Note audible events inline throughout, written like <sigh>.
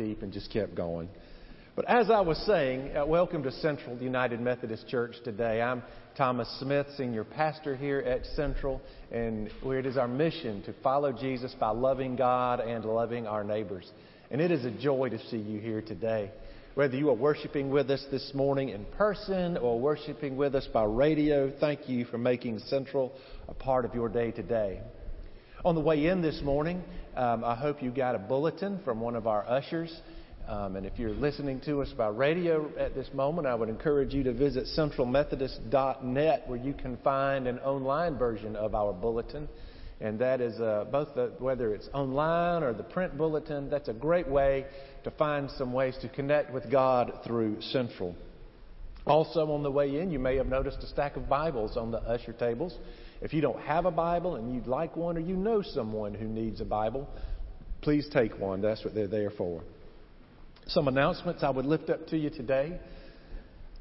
deep and just kept going. But as I was saying, uh, welcome to Central United Methodist Church today. I'm Thomas Smith, senior pastor here at Central, and where it is our mission to follow Jesus by loving God and loving our neighbors. And it is a joy to see you here today. Whether you are worshiping with us this morning in person or worshiping with us by radio, thank you for making Central a part of your day today. On the way in this morning, um, I hope you got a bulletin from one of our ushers. Um, and if you're listening to us by radio at this moment, I would encourage you to visit centralmethodist.net where you can find an online version of our bulletin. And that is uh, both the, whether it's online or the print bulletin, that's a great way to find some ways to connect with God through Central. Also, on the way in, you may have noticed a stack of Bibles on the usher tables. If you don't have a Bible and you'd like one or you know someone who needs a Bible, please take one. That's what they're there for some announcements I would lift up to you today.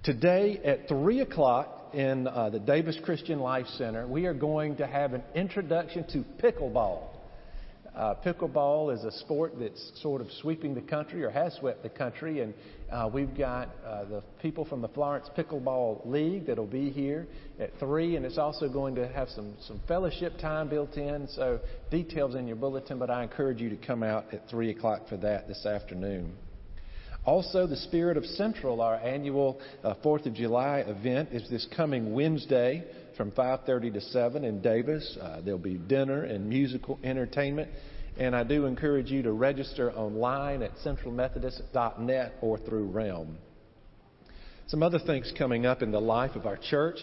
Today at 3 o'clock in uh, the Davis Christian Life Center, we are going to have an introduction to pickleball. Uh, pickleball is a sport that's sort of sweeping the country or has swept the country, and uh, we've got uh, the people from the Florence Pickleball League that'll be here at 3, and it's also going to have some, some fellowship time built in, so details in your bulletin, but I encourage you to come out at 3 o'clock for that this afternoon. Also, the Spirit of Central, our annual uh, 4th of July event, is this coming Wednesday from 5:30 to 7 in Davis. Uh, there'll be dinner and musical entertainment, and I do encourage you to register online at centralmethodist.net or through Realm. Some other things coming up in the life of our church.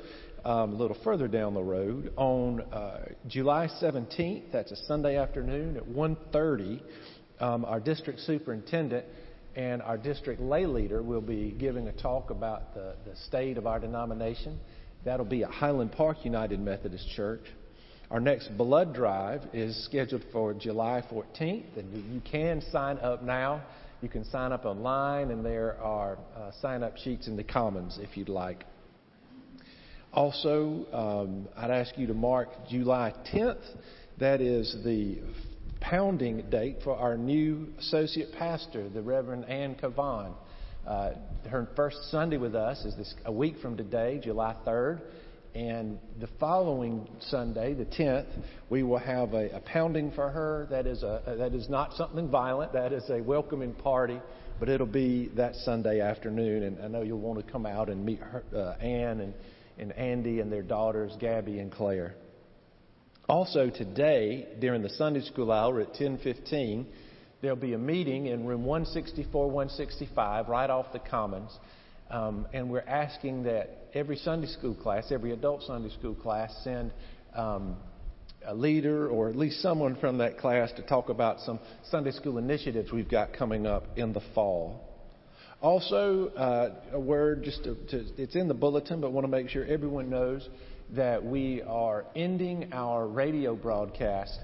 Um, a little further down the road on uh, July 17th, that's a Sunday afternoon at 1:30. Um, our district superintendent and our district lay leader will be giving a talk about the, the state of our denomination. That'll be at Highland Park United Methodist Church. Our next blood drive is scheduled for July 14th, and you can sign up now. You can sign up online, and there are uh, sign up sheets in the Commons if you'd like. Also, um, I'd ask you to mark July 10th. That is the pounding date for our new associate pastor, the Reverend Ann Cavan. Uh, her first Sunday with us is this a week from today, July 3rd. And the following Sunday, the 10th, we will have a, a pounding for her. That is, a, that is not something violent. That is a welcoming party. But it'll be that Sunday afternoon. And I know you'll want to come out and meet her, uh, Ann and, and Andy and their daughters, Gabby and Claire. Also today, during the Sunday school hour at 10:15, there'll be a meeting in room 164, 165, right off the Commons, um, and we're asking that every Sunday school class, every adult Sunday school class, send um, a leader or at least someone from that class to talk about some Sunday school initiatives we've got coming up in the fall. Also, uh, a word just to, to, it's in the bulletin, but want to make sure everyone knows that we are ending our radio broadcast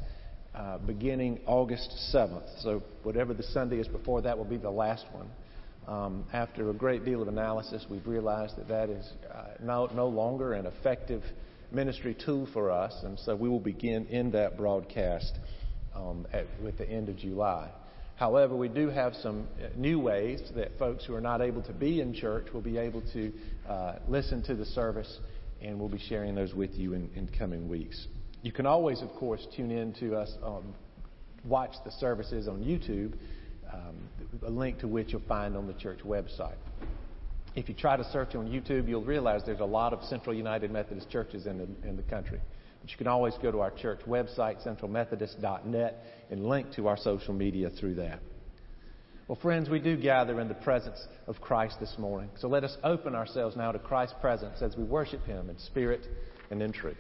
uh, beginning August 7th. So, whatever the Sunday is before that will be the last one. Um, after a great deal of analysis, we've realized that that is uh, no, no longer an effective ministry tool for us, and so we will begin in that broadcast um, at, with the end of July. However, we do have some uh, new ways that folks who are not able to be in church will be able to uh, listen to the service and we'll be sharing those with you in, in coming weeks. You can always, of course, tune in to us, um, watch the services on YouTube, um, a link to which you'll find on the church website. If you try to search on YouTube, you'll realize there's a lot of Central United Methodist churches in the, in the country. But you can always go to our church website, centralmethodist.net, and link to our social media through that. Well, friends, we do gather in the presence of Christ this morning. So let us open ourselves now to Christ's presence as we worship Him in spirit and in truth.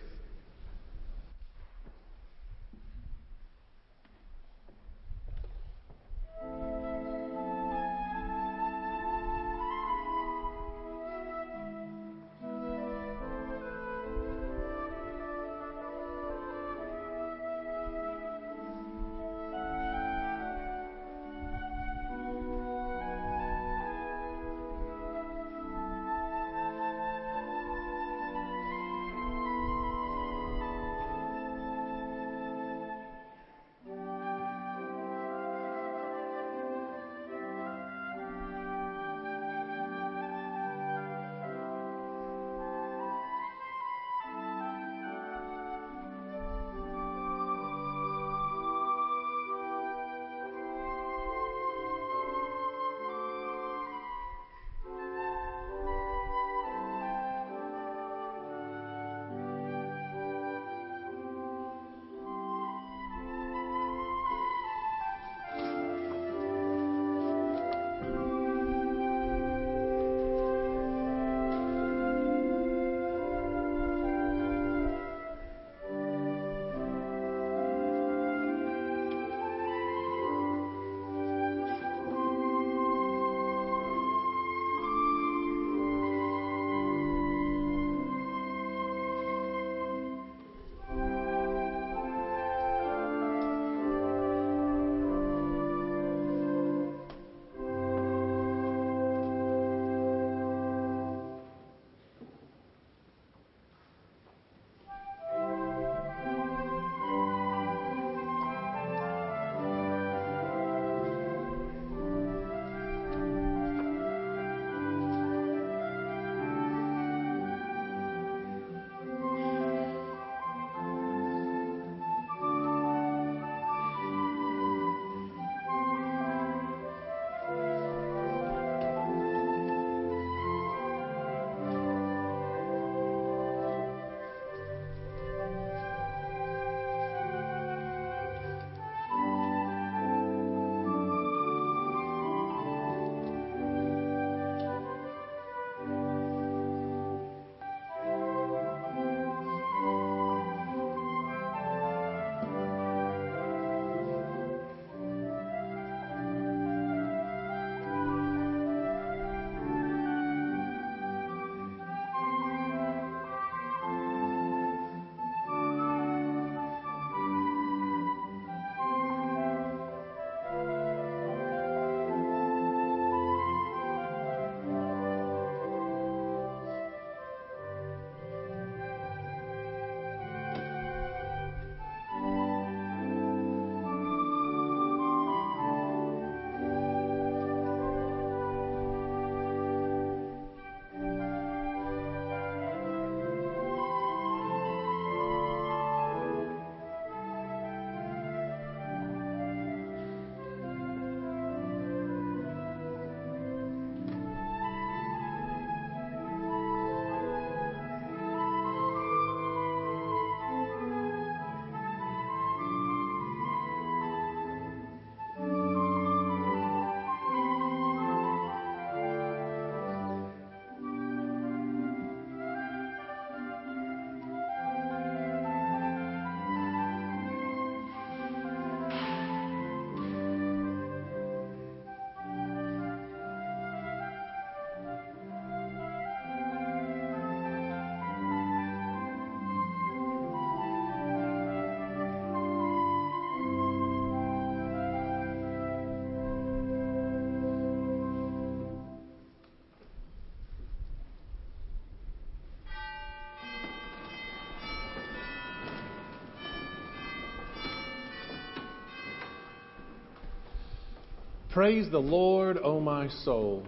Praise the Lord, O my soul.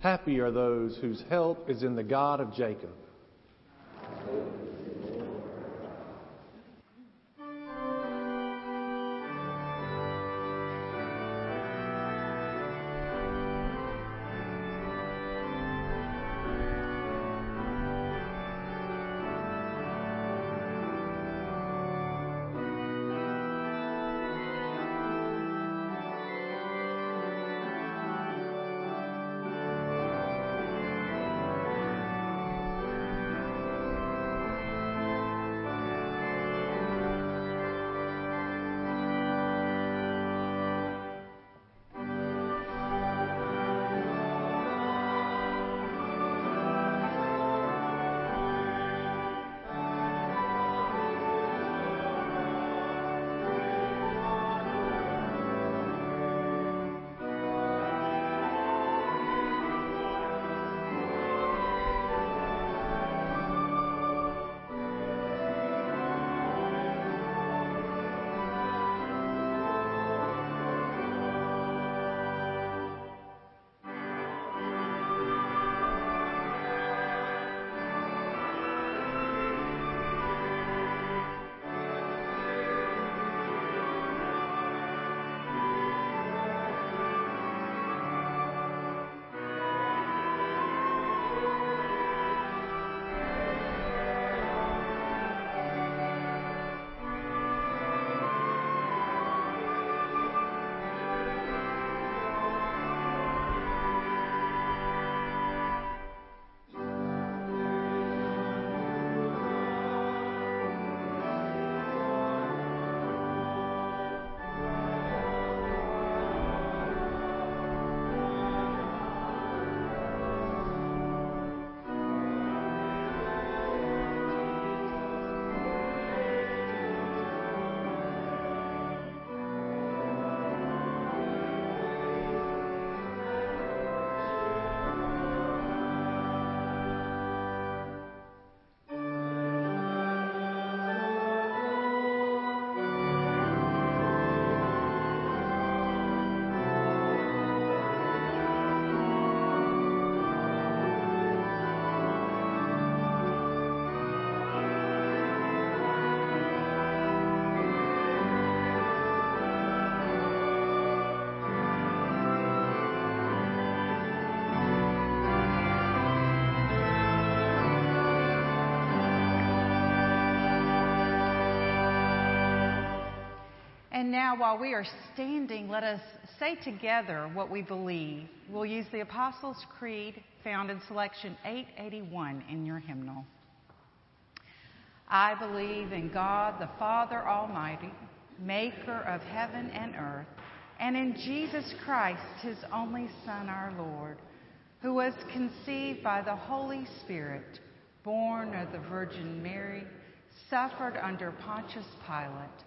Happy are those whose help is in the God of Jacob. And now, while we are standing, let us say together what we believe. We'll use the Apostles' Creed found in selection 881 in your hymnal. I believe in God, the Father Almighty, maker of heaven and earth, and in Jesus Christ, his only Son, our Lord, who was conceived by the Holy Spirit, born of the Virgin Mary, suffered under Pontius Pilate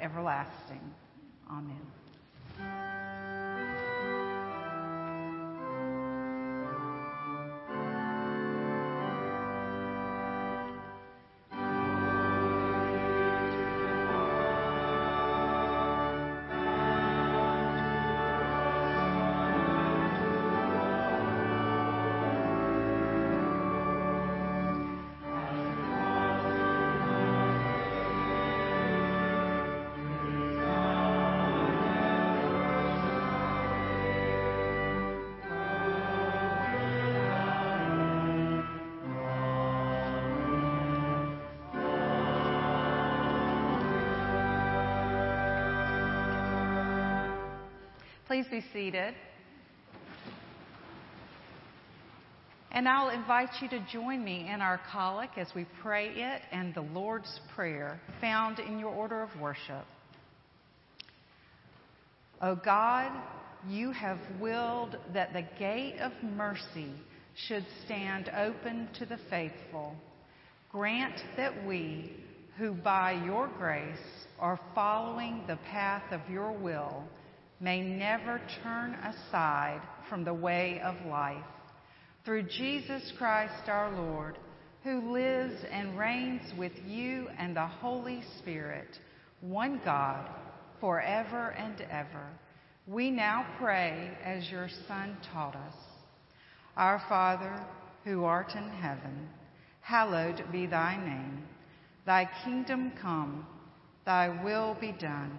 everlasting. Amen. Please be seated. And I'll invite you to join me in our collect as we pray it and the Lord's Prayer found in your order of worship. O God, you have willed that the gate of mercy should stand open to the faithful. Grant that we, who by your grace are following the path of your will, may never turn aside from the way of life. Through Jesus Christ our Lord, who lives and reigns with you and the Holy Spirit, one God, forever and ever. We now pray as your Son taught us. Our Father, who art in heaven, hallowed be thy name. Thy kingdom come, thy will be done,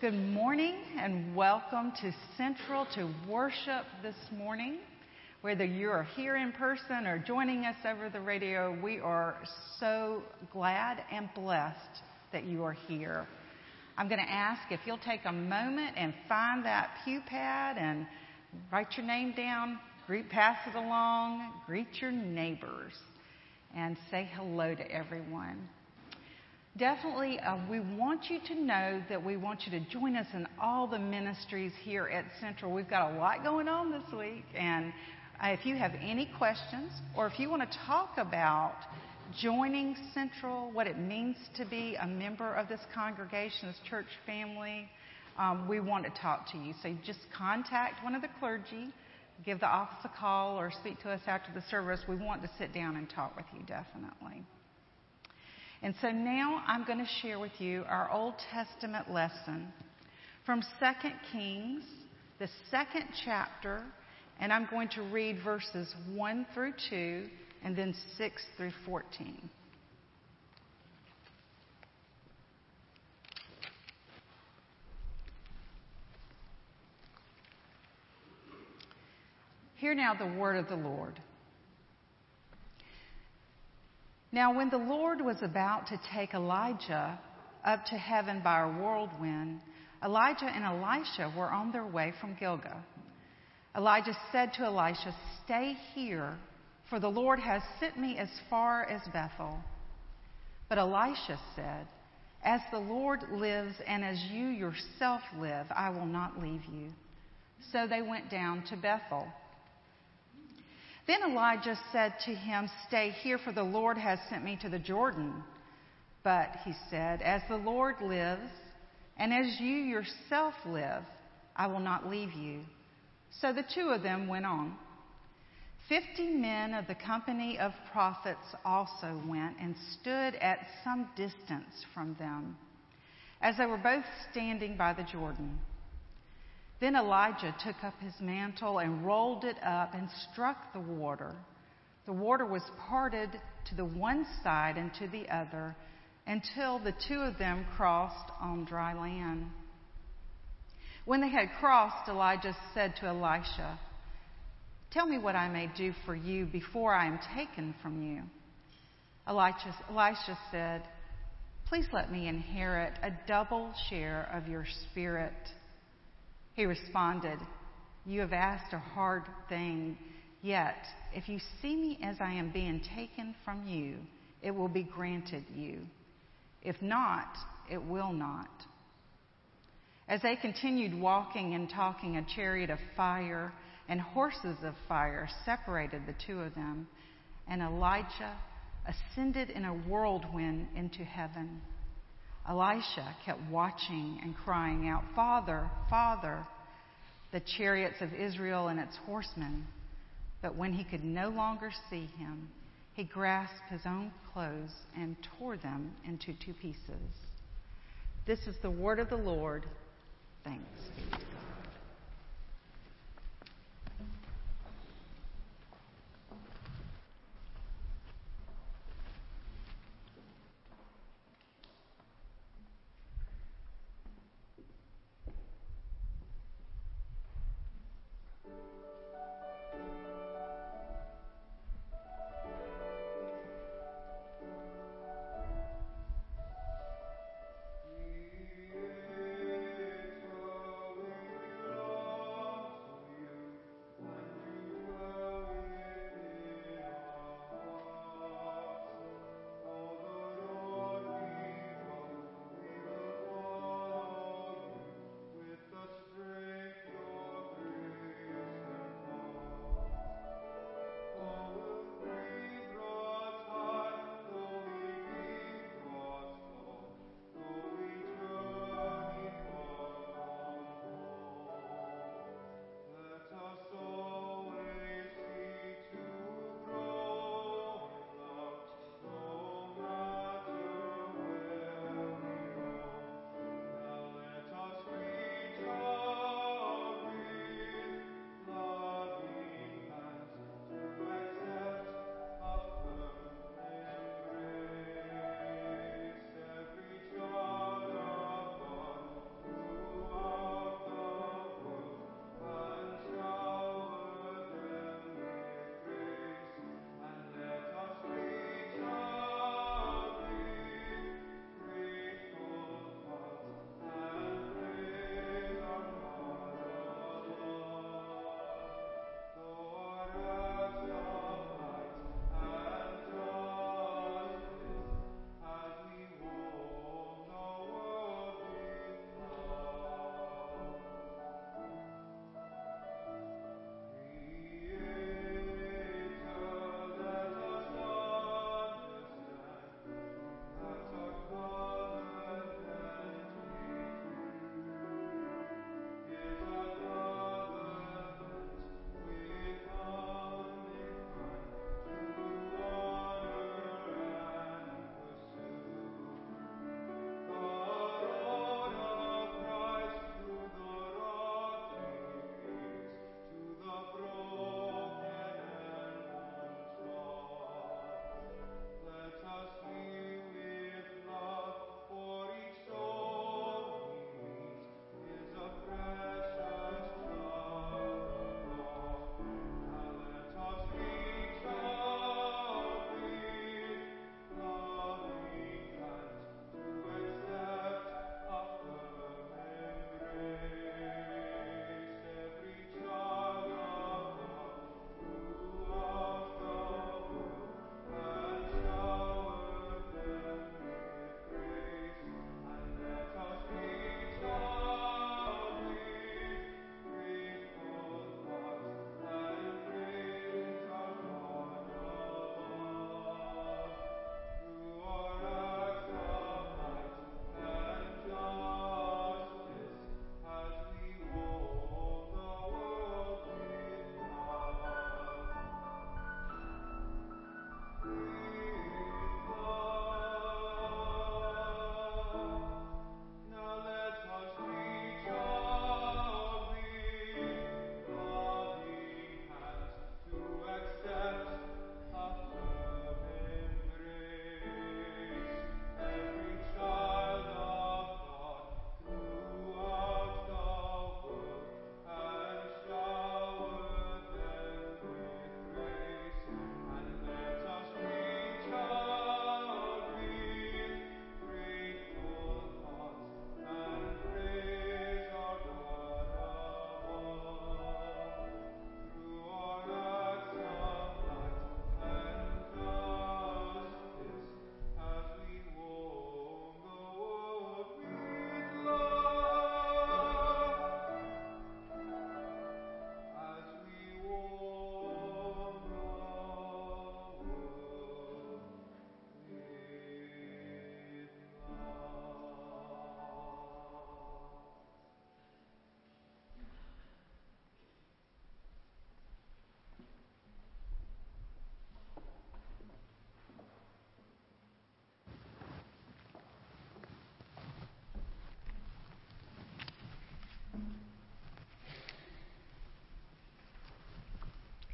Good morning and welcome to Central to worship this morning. Whether you are here in person or joining us over the radio, we are so glad and blessed that you are here. I'm going to ask if you'll take a moment and find that pew pad and write your name down, greet, pass it along, greet your neighbors, and say hello to everyone. Definitely, uh, we want you to know that we want you to join us in all the ministries here at Central. We've got a lot going on this week, and uh, if you have any questions or if you want to talk about joining Central, what it means to be a member of this congregation, this church family, um, we want to talk to you. So just contact one of the clergy, give the office a call, or speak to us after the service. We want to sit down and talk with you, definitely. And so now I'm going to share with you our Old Testament lesson from 2 Kings, the second chapter, and I'm going to read verses 1 through 2 and then 6 through 14. Hear now the word of the Lord. Now, when the Lord was about to take Elijah up to heaven by a whirlwind, Elijah and Elisha were on their way from Gilgal. Elijah said to Elisha, Stay here for the Lord has sent me as far as Bethel. But Elisha said, As the Lord lives and as you yourself live, I will not leave you. So they went down to Bethel. Then Elijah said to him, Stay here, for the Lord has sent me to the Jordan. But he said, As the Lord lives, and as you yourself live, I will not leave you. So the two of them went on. Fifty men of the company of prophets also went and stood at some distance from them, as they were both standing by the Jordan. Then Elijah took up his mantle and rolled it up and struck the water. The water was parted to the one side and to the other until the two of them crossed on dry land. When they had crossed, Elijah said to Elisha, Tell me what I may do for you before I am taken from you. Elisha, Elisha said, Please let me inherit a double share of your spirit. He responded, You have asked a hard thing, yet if you see me as I am being taken from you, it will be granted you. If not, it will not. As they continued walking and talking, a chariot of fire and horses of fire separated the two of them, and Elijah ascended in a whirlwind into heaven. Elisha kept watching and crying out, Father, Father, the chariots of Israel and its horsemen. But when he could no longer see him, he grasped his own clothes and tore them into two pieces. This is the word of the Lord. Thanks.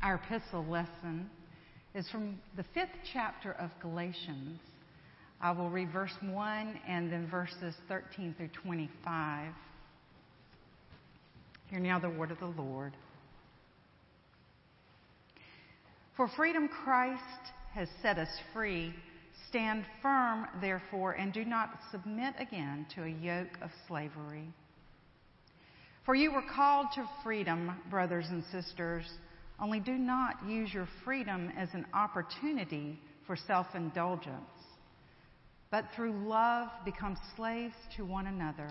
Our epistle lesson is from the fifth chapter of Galatians. I will read verse 1 and then verses 13 through 25. Hear now the word of the Lord. For freedom Christ has set us free. Stand firm, therefore, and do not submit again to a yoke of slavery. For you were called to freedom, brothers and sisters. Only do not use your freedom as an opportunity for self indulgence, but through love become slaves to one another.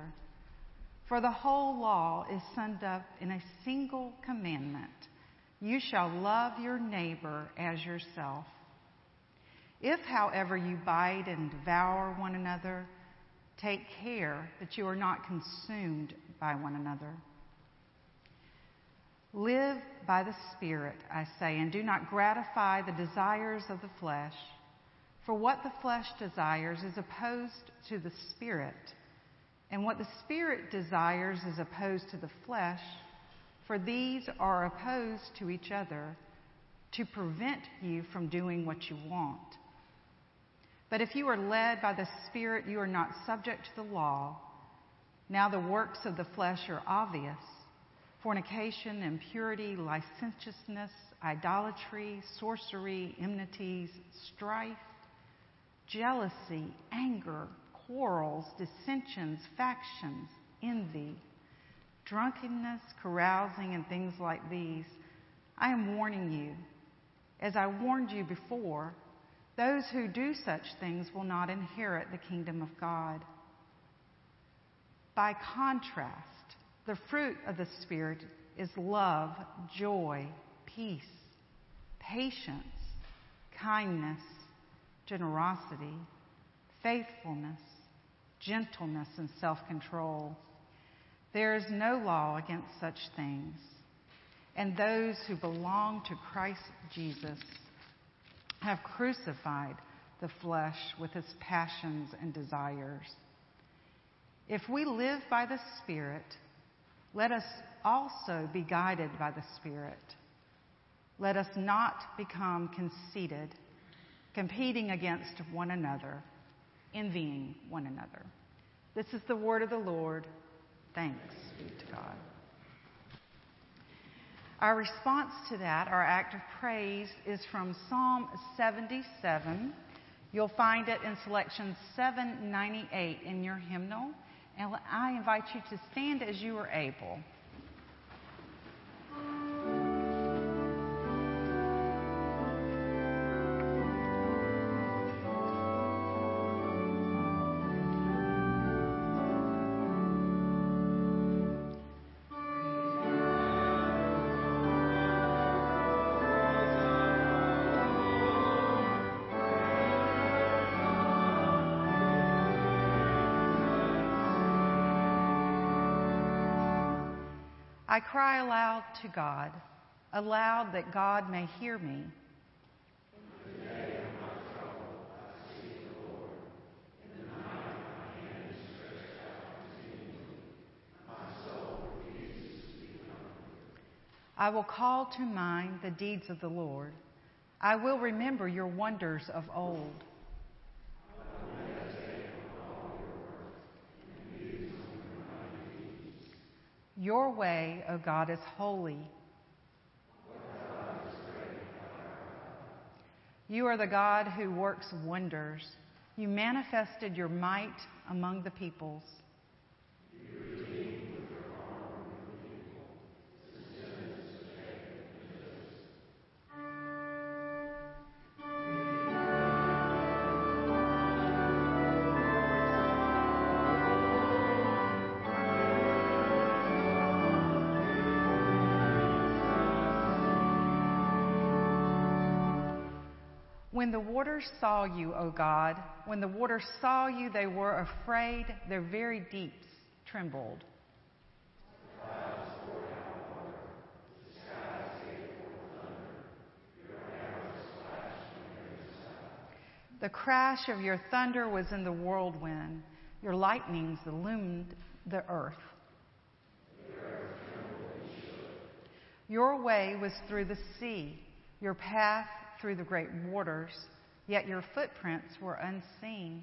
For the whole law is summed up in a single commandment you shall love your neighbor as yourself. If, however, you bite and devour one another, take care that you are not consumed by one another. Live by the Spirit, I say, and do not gratify the desires of the flesh. For what the flesh desires is opposed to the Spirit, and what the Spirit desires is opposed to the flesh, for these are opposed to each other to prevent you from doing what you want. But if you are led by the Spirit, you are not subject to the law. Now the works of the flesh are obvious fornication, impurity, licentiousness, idolatry, sorcery, enmities, strife, jealousy, anger, quarrels, dissensions, factions, envy, drunkenness, carousing, and things like these. I am warning you, as I warned you before, those who do such things will not inherit the kingdom of God. By contrast, the fruit of the Spirit is love, joy, peace, patience, kindness, generosity, faithfulness, gentleness, and self control. There is no law against such things. And those who belong to Christ Jesus have crucified the flesh with its passions and desires. If we live by the Spirit, let us also be guided by the Spirit. Let us not become conceited, competing against one another, envying one another. This is the word of the Lord. Thanks be to God. Our response to that, our act of praise, is from Psalm 77. You'll find it in selection 798 in your hymnal. And I invite you to stand as you are able. I cry aloud to God, aloud that God may hear me. I will call to mind the deeds of the Lord. I will remember your wonders of old. Your way, O God, is holy. You are the God who works wonders. You manifested your might among the peoples. When the waters saw you, O God, when the waters saw you, they were afraid, their very deeps trembled. The crash of your thunder was in the whirlwind. Your lightnings illumined the earth. Your way was through the sea, your path through the great waters, yet your footprints were unseen.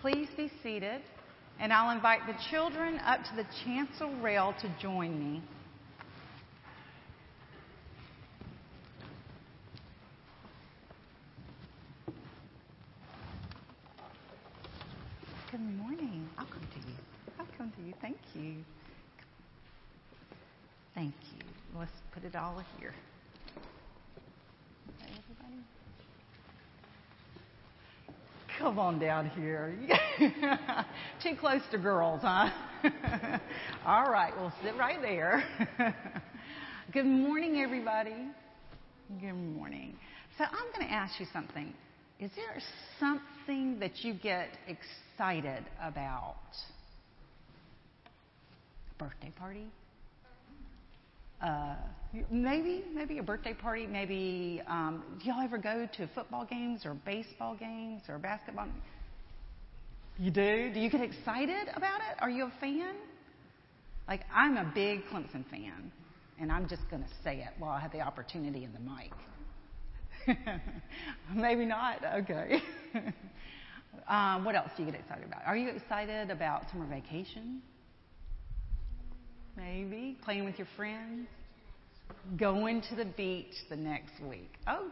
Please be seated, and I'll invite the children up to the chancel rail to join me. Good morning. I'll come to you. I'll come to you. Thank you. Thank you. Let's put it all here. Everybody? Come on down here. <laughs> Too close to girls, huh? <laughs> All right, we'll sit right there. <laughs> Good morning, everybody. Good morning. So, I'm going to ask you something. Is there something that you get excited about? A birthday party? Uh, maybe, maybe a birthday party. Maybe um, do y'all ever go to football games or baseball games or basketball? You do? Do you get excited about it? Are you a fan? Like I'm a big Clemson fan, and I'm just going to say it while I have the opportunity in the mic. <laughs> maybe not. Okay. um, <laughs> what else do you get excited about? Are you excited about summer vacation? Maybe. Playing with your friends. Going to the beach the next week. Oh,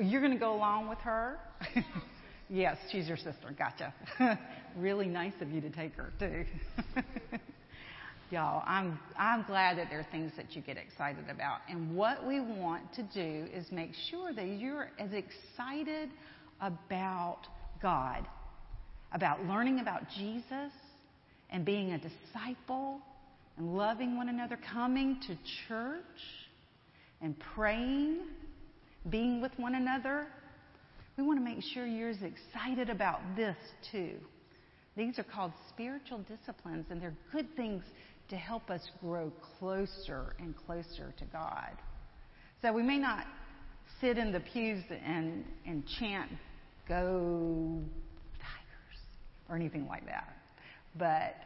you're going to go along with her? <laughs> yes, she's your sister. Gotcha. <laughs> really nice of you to take her, too. <laughs> Y'all, I'm, I'm glad that there are things that you get excited about. And what we want to do is make sure that you're as excited about God, about learning about Jesus and being a disciple and loving one another, coming to church and praying, being with one another. We want to make sure you're as excited about this too. These are called spiritual disciplines, and they're good things to help us grow closer and closer to God. So we may not sit in the pews and, and chant, Go Tigers, or anything like that. But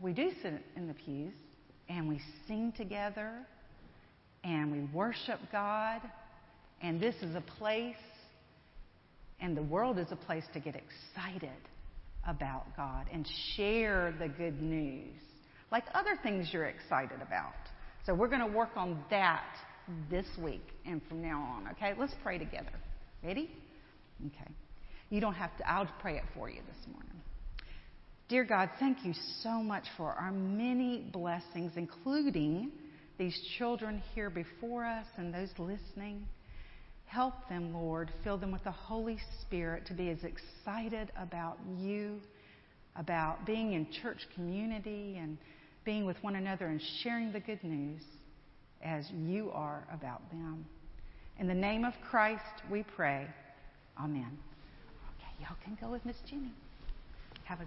we do sit in the pews and we sing together and we worship God. And this is a place, and the world is a place to get excited about God and share the good news, like other things you're excited about. So we're going to work on that this week and from now on, okay? Let's pray together. Ready? Okay. You don't have to, I'll pray it for you this morning. Dear God, thank you so much for our many blessings, including these children here before us and those listening. Help them, Lord. Fill them with the Holy Spirit to be as excited about you, about being in church community and being with one another and sharing the good news as you are about them. In the name of Christ, we pray. Amen. Okay, y'all can go with Miss Jenny. Have a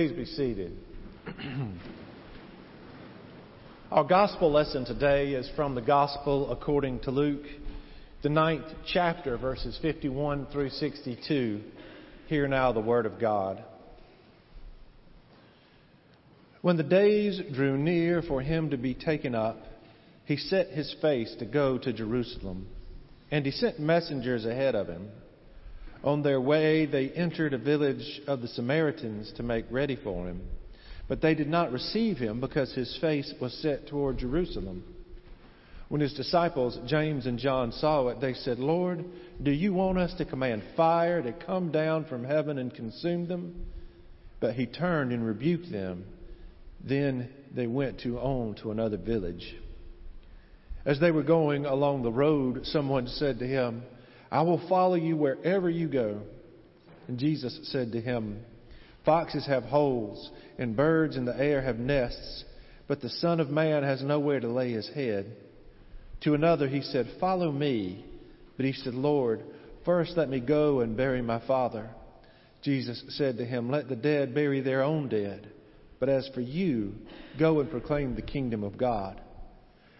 Please be seated. Our gospel lesson today is from the gospel according to Luke, the ninth chapter, verses 51 through 62. Hear now the word of God. When the days drew near for him to be taken up, he set his face to go to Jerusalem, and he sent messengers ahead of him. On their way, they entered a village of the Samaritans to make ready for him. But they did not receive him because his face was set toward Jerusalem. When his disciples, James and John, saw it, they said, Lord, do you want us to command fire to come down from heaven and consume them? But he turned and rebuked them. Then they went to on to another village. As they were going along the road, someone said to him, I will follow you wherever you go. And Jesus said to him, Foxes have holes, and birds in the air have nests, but the Son of Man has nowhere to lay his head. To another he said, Follow me. But he said, Lord, first let me go and bury my father. Jesus said to him, Let the dead bury their own dead. But as for you, go and proclaim the kingdom of God.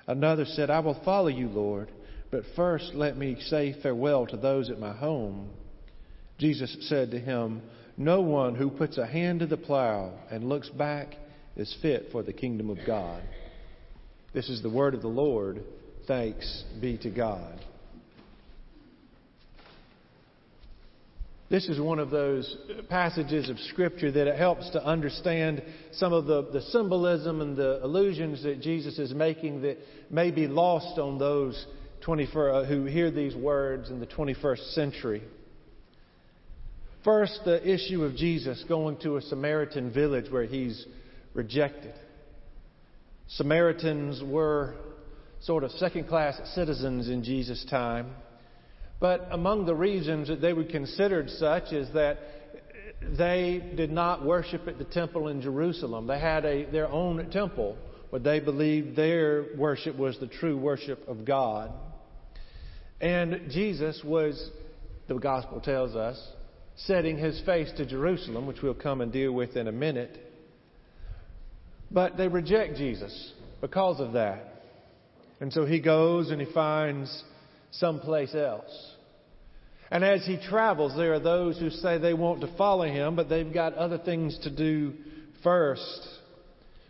Another said, I will follow you, Lord but first, let me say farewell to those at my home. Jesus said to him, No one who puts a hand to the plow and looks back is fit for the kingdom of God. This is the word of the Lord. Thanks be to God. This is one of those passages of Scripture that it helps to understand some of the, the symbolism and the allusions that Jesus is making that may be lost on those 21st, uh, who hear these words in the 21st century. First, the issue of Jesus going to a Samaritan village where he's rejected. Samaritans were sort of second class citizens in Jesus' time. But among the reasons that they were considered such is that they did not worship at the temple in Jerusalem. They had a, their own temple where they believed their worship was the true worship of God. And Jesus was, the gospel tells us, setting his face to Jerusalem, which we'll come and deal with in a minute. But they reject Jesus because of that. And so he goes and he finds someplace else. And as he travels, there are those who say they want to follow him, but they've got other things to do first.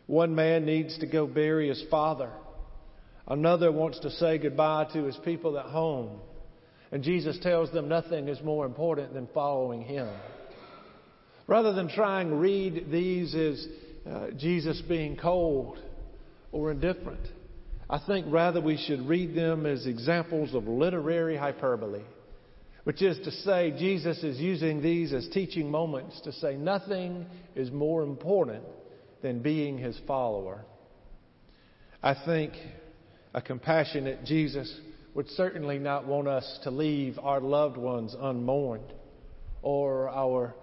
One man needs to go bury his father. Another wants to say goodbye to his people at home. And Jesus tells them nothing is more important than following him. Rather than trying and read these as uh, Jesus being cold or indifferent, I think rather we should read them as examples of literary hyperbole, which is to say, Jesus is using these as teaching moments to say nothing is more important than being his follower. I think a compassionate Jesus would certainly not want us to leave our loved ones unmourned or our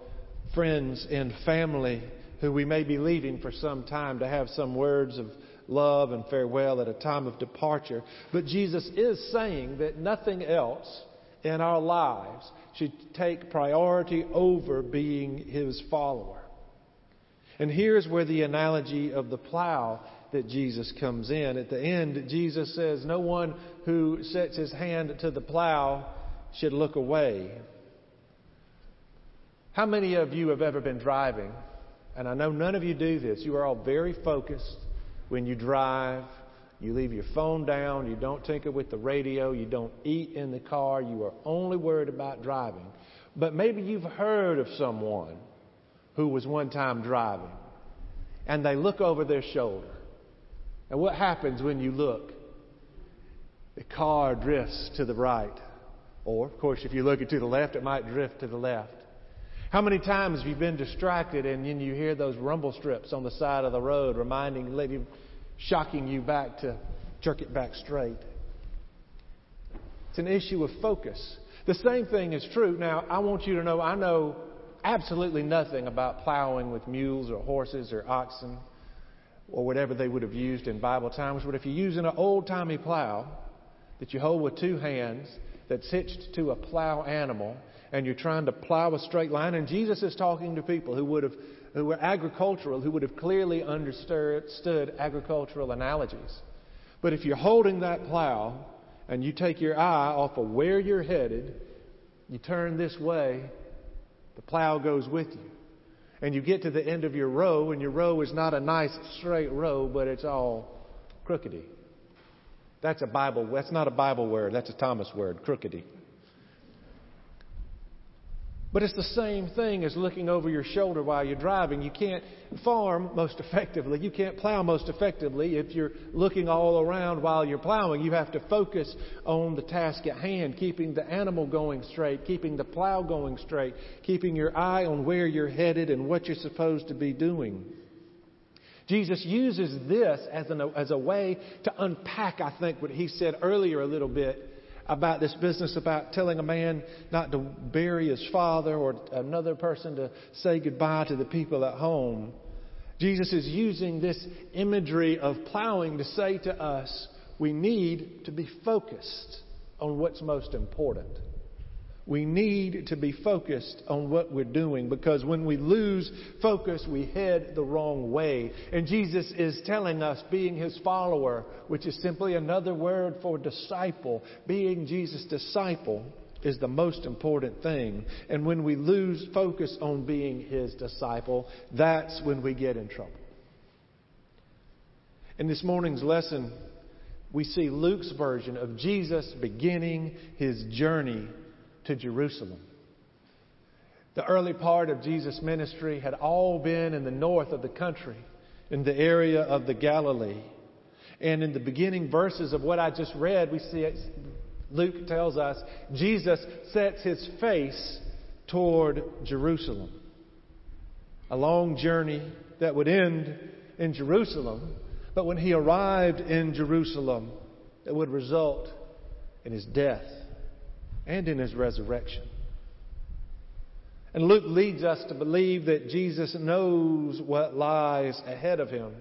friends and family who we may be leaving for some time to have some words of love and farewell at a time of departure. But Jesus is saying that nothing else in our lives should take priority over being his follower. And here's where the analogy of the plow that Jesus comes in. At the end, Jesus says, No one who sets his hand to the plow should look away. How many of you have ever been driving? And I know none of you do this. You are all very focused when you drive. You leave your phone down. You don't tinker with the radio. You don't eat in the car. You are only worried about driving. But maybe you've heard of someone who was one time driving and they look over their shoulder and what happens when you look? The car drifts to the right. Or, of course, if you look it to the left, it might drift to the left. How many times have you been distracted and then you hear those rumble strips on the side of the road reminding, letting, shocking you back to jerk it back straight? It's an issue of focus. The same thing is true. Now, I want you to know I know absolutely nothing about plowing with mules or horses or oxen or whatever they would have used in Bible times. But if you're using an old timey plow that you hold with two hands that's hitched to a plow animal and you're trying to plow a straight line, and Jesus is talking to people who would have who were agricultural, who would have clearly understood agricultural analogies. But if you're holding that plow and you take your eye off of where you're headed, you turn this way, the plow goes with you. And you get to the end of your row, and your row is not a nice straight row, but it's all crookedy. That's a Bible, that's not a Bible word, that's a Thomas word, crookedy. But it's the same thing as looking over your shoulder while you're driving. You can't farm most <laughs> effectively. You can't plow most effectively if you're looking all around while you're plowing. You have to focus on the task at hand, keeping the animal going straight, keeping the plow going straight, keeping your eye on where you're headed and what you're supposed to be doing. Jesus uses this as, an, as a way to unpack, I think, what he said earlier a little bit about this business about telling a man not to bury his father or another person to say goodbye to the people at home. Jesus is using this imagery of plowing to say to us, we need to be focused on what's most important. We need to be focused on what we're doing because when we lose focus, we head the wrong way. And Jesus is telling us, being his follower, which is simply another word for disciple, being Jesus' disciple is the most important thing. And when we lose focus on being his disciple, that's when we get in trouble. In this morning's lesson, we see Luke's version of Jesus beginning his journey to Jerusalem. The early part of Jesus' ministry had all been in the north of the country, in the area of the Galilee. And in the beginning verses of what I just read, we see Luke tells us Jesus sets his face toward Jerusalem. A long journey that would end in Jerusalem, but when he arrived in Jerusalem, it would result in his death and in his resurrection. And Luke leads us to believe that Jesus knows what lies ahead of him.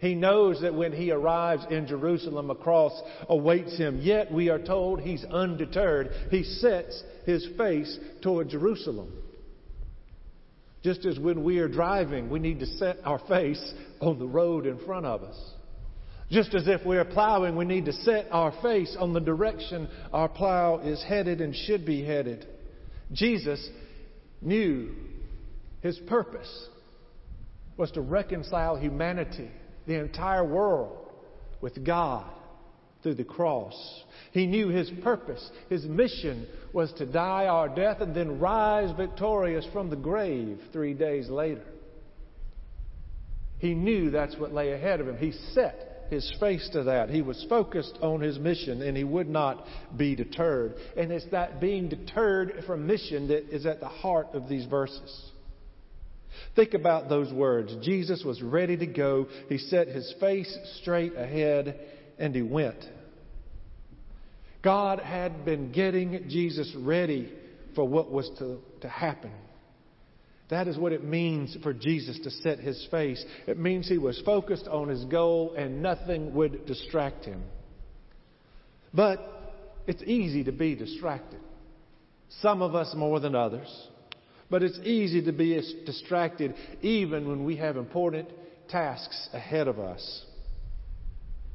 He knows that when he arrives in Jerusalem, a cross awaits him. Yet we are told he's undeterred. He sets his face toward Jerusalem. Just as when we are driving, we need to set our face on the road in front of us. Just as if we're plowing, we need to set our face on the direction our plow is headed and should be headed. Jesus knew his purpose was to reconcile humanity, the entire world, with God through the cross. He knew his purpose, his mission was to die our death and then rise victorious from the grave three days later. He knew that's what lay ahead of him. He set his face to that. He was focused on his mission and he would not be deterred. And it's that being deterred from mission that is at the heart of these verses. Think about those words. Jesus was ready to go. He set his face straight ahead and he went. God had been getting Jesus ready for what was to, to happen. That is what it means for Jesus to set his face. It means he was focused on his goal and nothing would distract him. But it's easy to be distracted. Some of us more than others. But it's easy to be distracted even when we have important tasks ahead of us.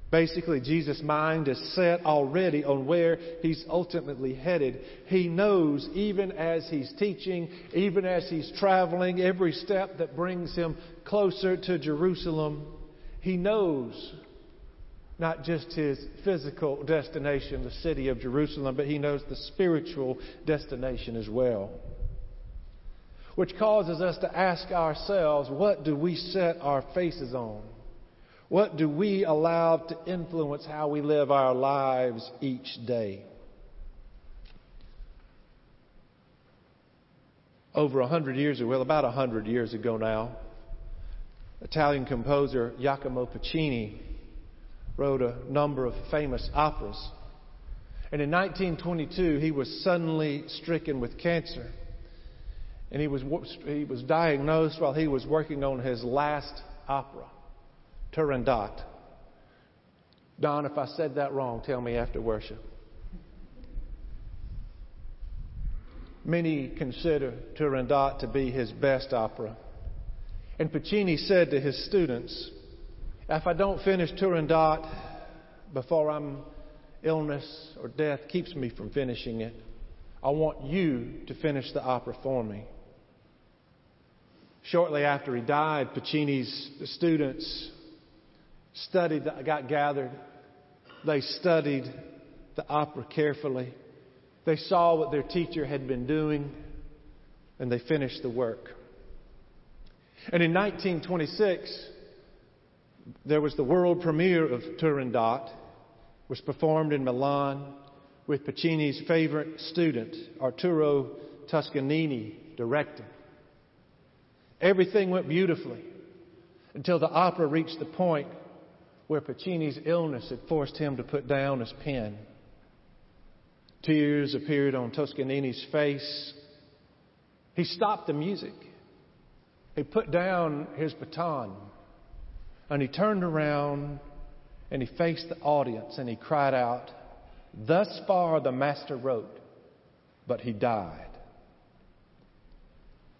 Basically, Jesus' mind is set already on where he's ultimately headed. He knows, even as he's teaching, even as he's traveling, every step that brings him closer to Jerusalem, he knows not just his physical destination, the city of Jerusalem, but he knows the spiritual destination as well. Which causes us to ask ourselves, what do we set our faces on? What do we allow to influence how we live our lives each day? Over a hundred years ago, well, about a hundred years ago now, Italian composer Giacomo Puccini wrote a number of famous operas. And in 1922, he was suddenly stricken with cancer. And he was, he was diagnosed while he was working on his last opera. Turandot. Don, if I said that wrong, tell me after worship. Many consider Turandot to be his best opera. And Puccini said to his students, if I don't finish Turandot before I'm illness or death keeps me from finishing it, I want you to finish the opera for me. Shortly after he died, Puccini's students studied, got gathered. They studied the opera carefully. They saw what their teacher had been doing, and they finished the work. And in 1926, there was the world premiere of Turandot, was performed in Milan with Puccini's favorite student, Arturo Toscanini, directing. Everything went beautifully until the opera reached the point where Puccini's illness had forced him to put down his pen. Tears appeared on Toscanini's face. He stopped the music. He put down his baton and he turned around and he faced the audience and he cried out, Thus far the master wrote, but he died.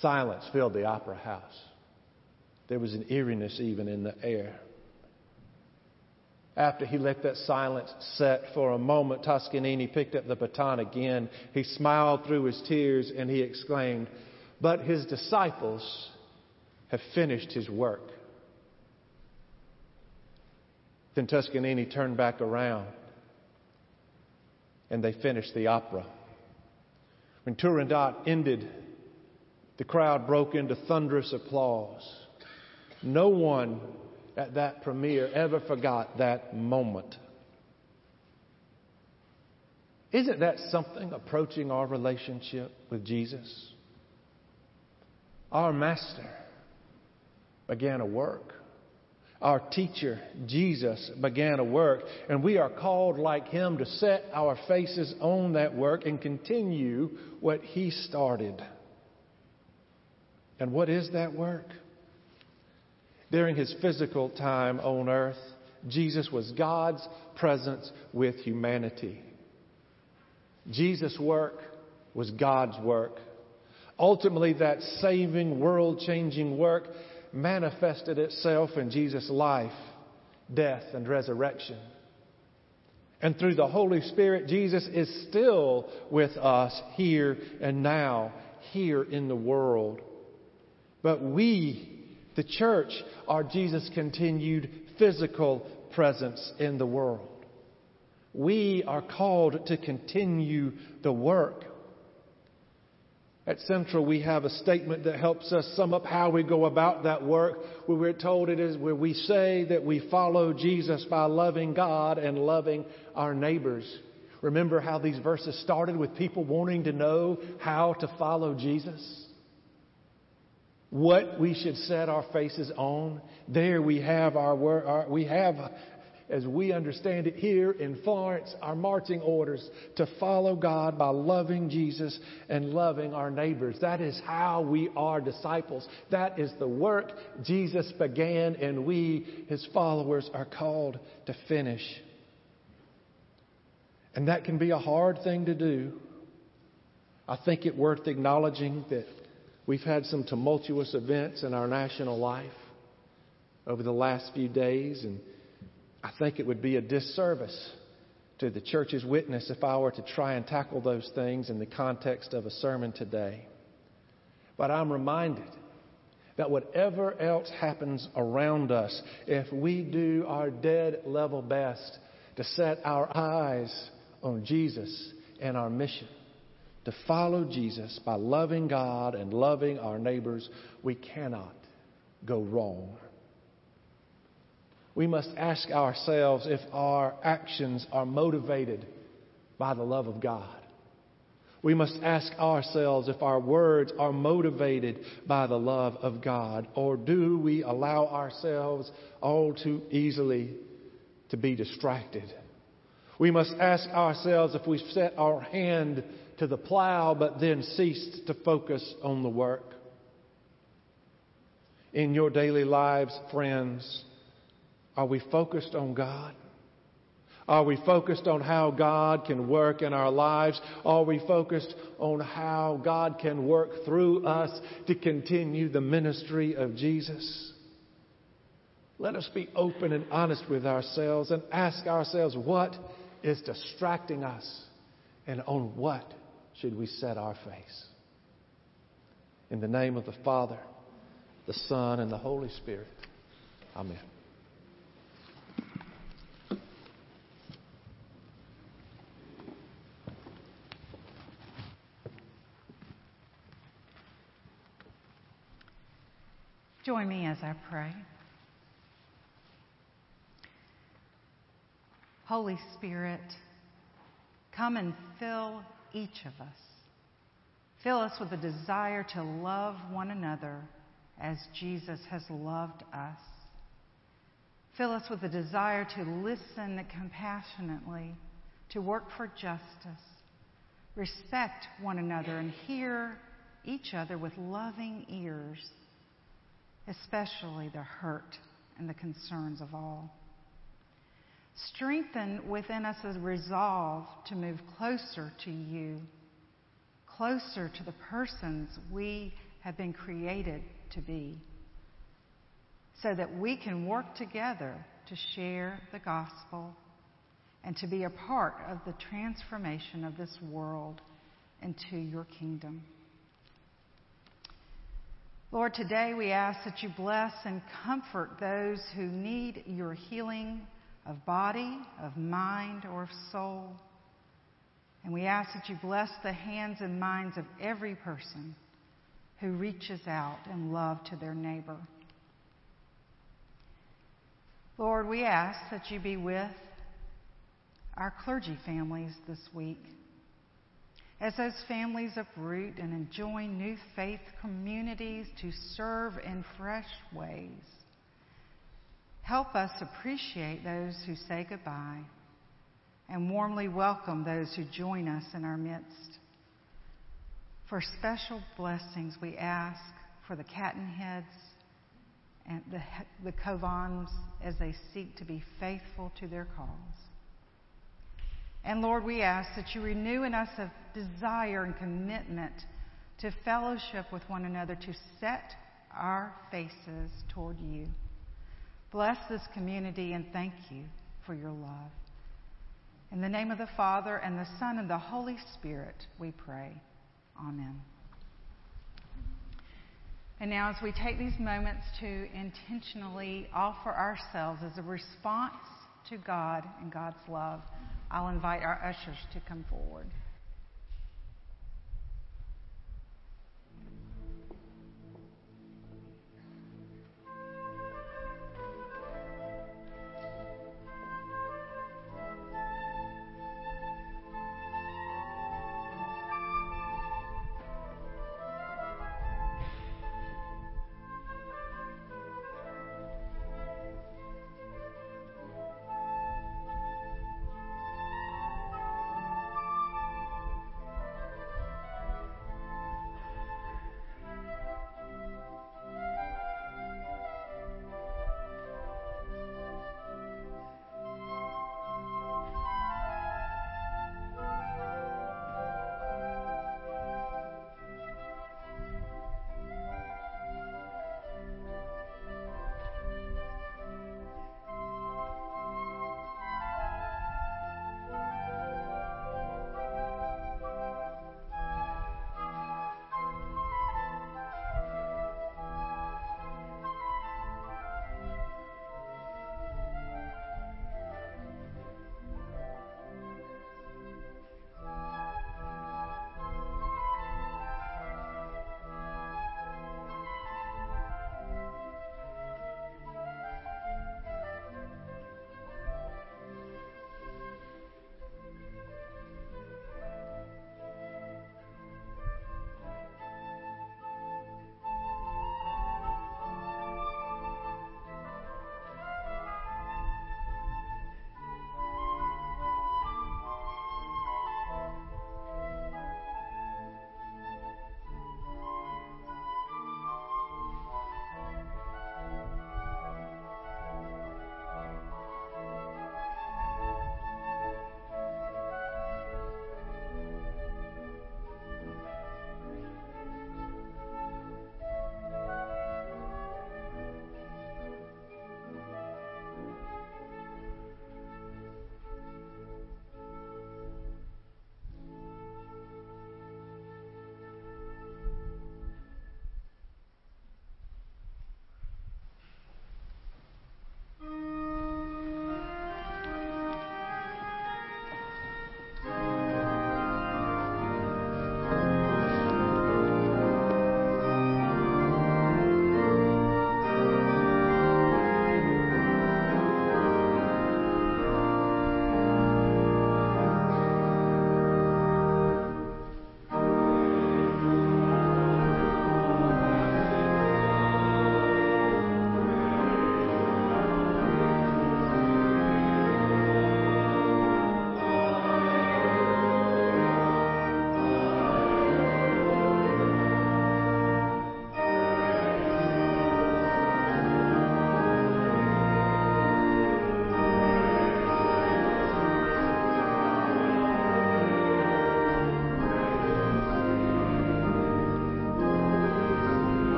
Silence filled the opera house. There was an eeriness even in the air. After he let that silence set for a moment, Toscanini picked up the baton again. He smiled through his tears and he exclaimed, But his disciples have finished his work. Then Toscanini turned back around and they finished the opera. When Turandot ended, the crowd broke into thunderous applause. No one at that premiere ever forgot that moment. Isn't that something approaching our relationship with Jesus? Our Master began a work. Our teacher, Jesus, began a work, and we are called, like him, to set our faces on that work and continue what he started. And what is that work? During his physical time on earth, Jesus was God's presence with humanity. Jesus' work was God's work. Ultimately, that saving, world changing work manifested itself in Jesus' life, death, and resurrection. And through the Holy Spirit, Jesus is still with us here and now, here in the world. But we, the church, are Jesus' continued physical presence in the world. We are called to continue the work at Central, we have a statement that helps us sum up how we go about that work, where we're told it is where we say that we follow Jesus by loving God and loving our neighbors. Remember how these verses started with people wanting to know how to follow Jesus? What we should set our faces on. There we have our, our we have as we understand it here in Florence, our marching orders to follow God by loving Jesus and loving our neighbors. That is how we are disciples. That is the work Jesus began, and we, his followers, are called to finish. And that can be a hard thing to do. I think it worth acknowledging that we've had some tumultuous events in our national life over the last few days and I think it would be a disservice to the church's witness if I were to try and tackle those things in the context of a sermon today. But I'm reminded that whatever else happens around us, if we do our dead level best to set our eyes on Jesus and our mission, to follow Jesus by loving God and loving our neighbors, we cannot go wrong we must ask ourselves if our actions are motivated by the love of God. We must ask ourselves if our words are motivated by the love of God, or do we allow ourselves all too easily to be distracted? We must ask ourselves if we've set our hand to the plow but then ceased to focus on the work. In your daily lives, friends, are we focused on God? Are we focused on how God can work in our lives? Are we focused on how God can work through us to continue the ministry of Jesus? Let us be open and honest with ourselves and ask ourselves what is distracting us and on what should we set our face? In the name of the Father, the Son, and the Holy Spirit. Amen. Join me as I pray. Holy Spirit, come and fill each of us. Fill us with a desire to love one another as Jesus has loved us. Fill us with a desire to listen compassionately, to work for justice, respect one another, and hear each other with loving ears especially the hurt and the concerns of all. Strengthen within us a resolve to move closer to you, closer to the persons we have been created to be, so that we can work together to share the gospel and to be a part of the transformation of this world into your kingdom. Lord, today we ask that you bless and comfort those who need your healing of body, of mind, or of soul. And we ask that you bless the hands and minds of every person who reaches out in love to their neighbor. Lord, we ask that you be with our clergy families this week as those families uproot and enjoy new faith communities to serve in fresh ways. Help us appreciate those who say goodbye and warmly welcome those who join us in our midst. For special blessings, we ask for the Cattenheads and the, the Covans as they seek to be faithful to their cause. And Lord, we ask that you renew in us a desire and commitment to fellowship with one another, to set our faces toward you. Bless this community and thank you for your love. In the name of the Father, and the Son, and the Holy Spirit, we pray. Amen. And now, as we take these moments to intentionally offer ourselves as a response to God and God's love, I'll invite our ushers to come forward.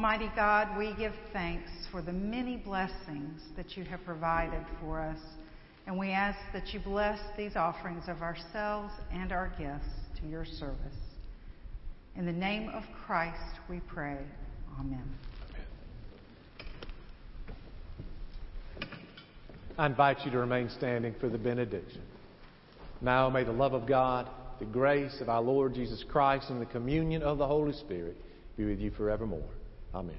Almighty God, we give thanks for the many blessings that you have provided for us, and we ask that you bless these offerings of ourselves and our gifts to your service. In the name of Christ we pray. Amen. I invite you to remain standing for the benediction. Now may the love of God, the grace of our Lord Jesus Christ, and the communion of the Holy Spirit be with you forevermore. Amen.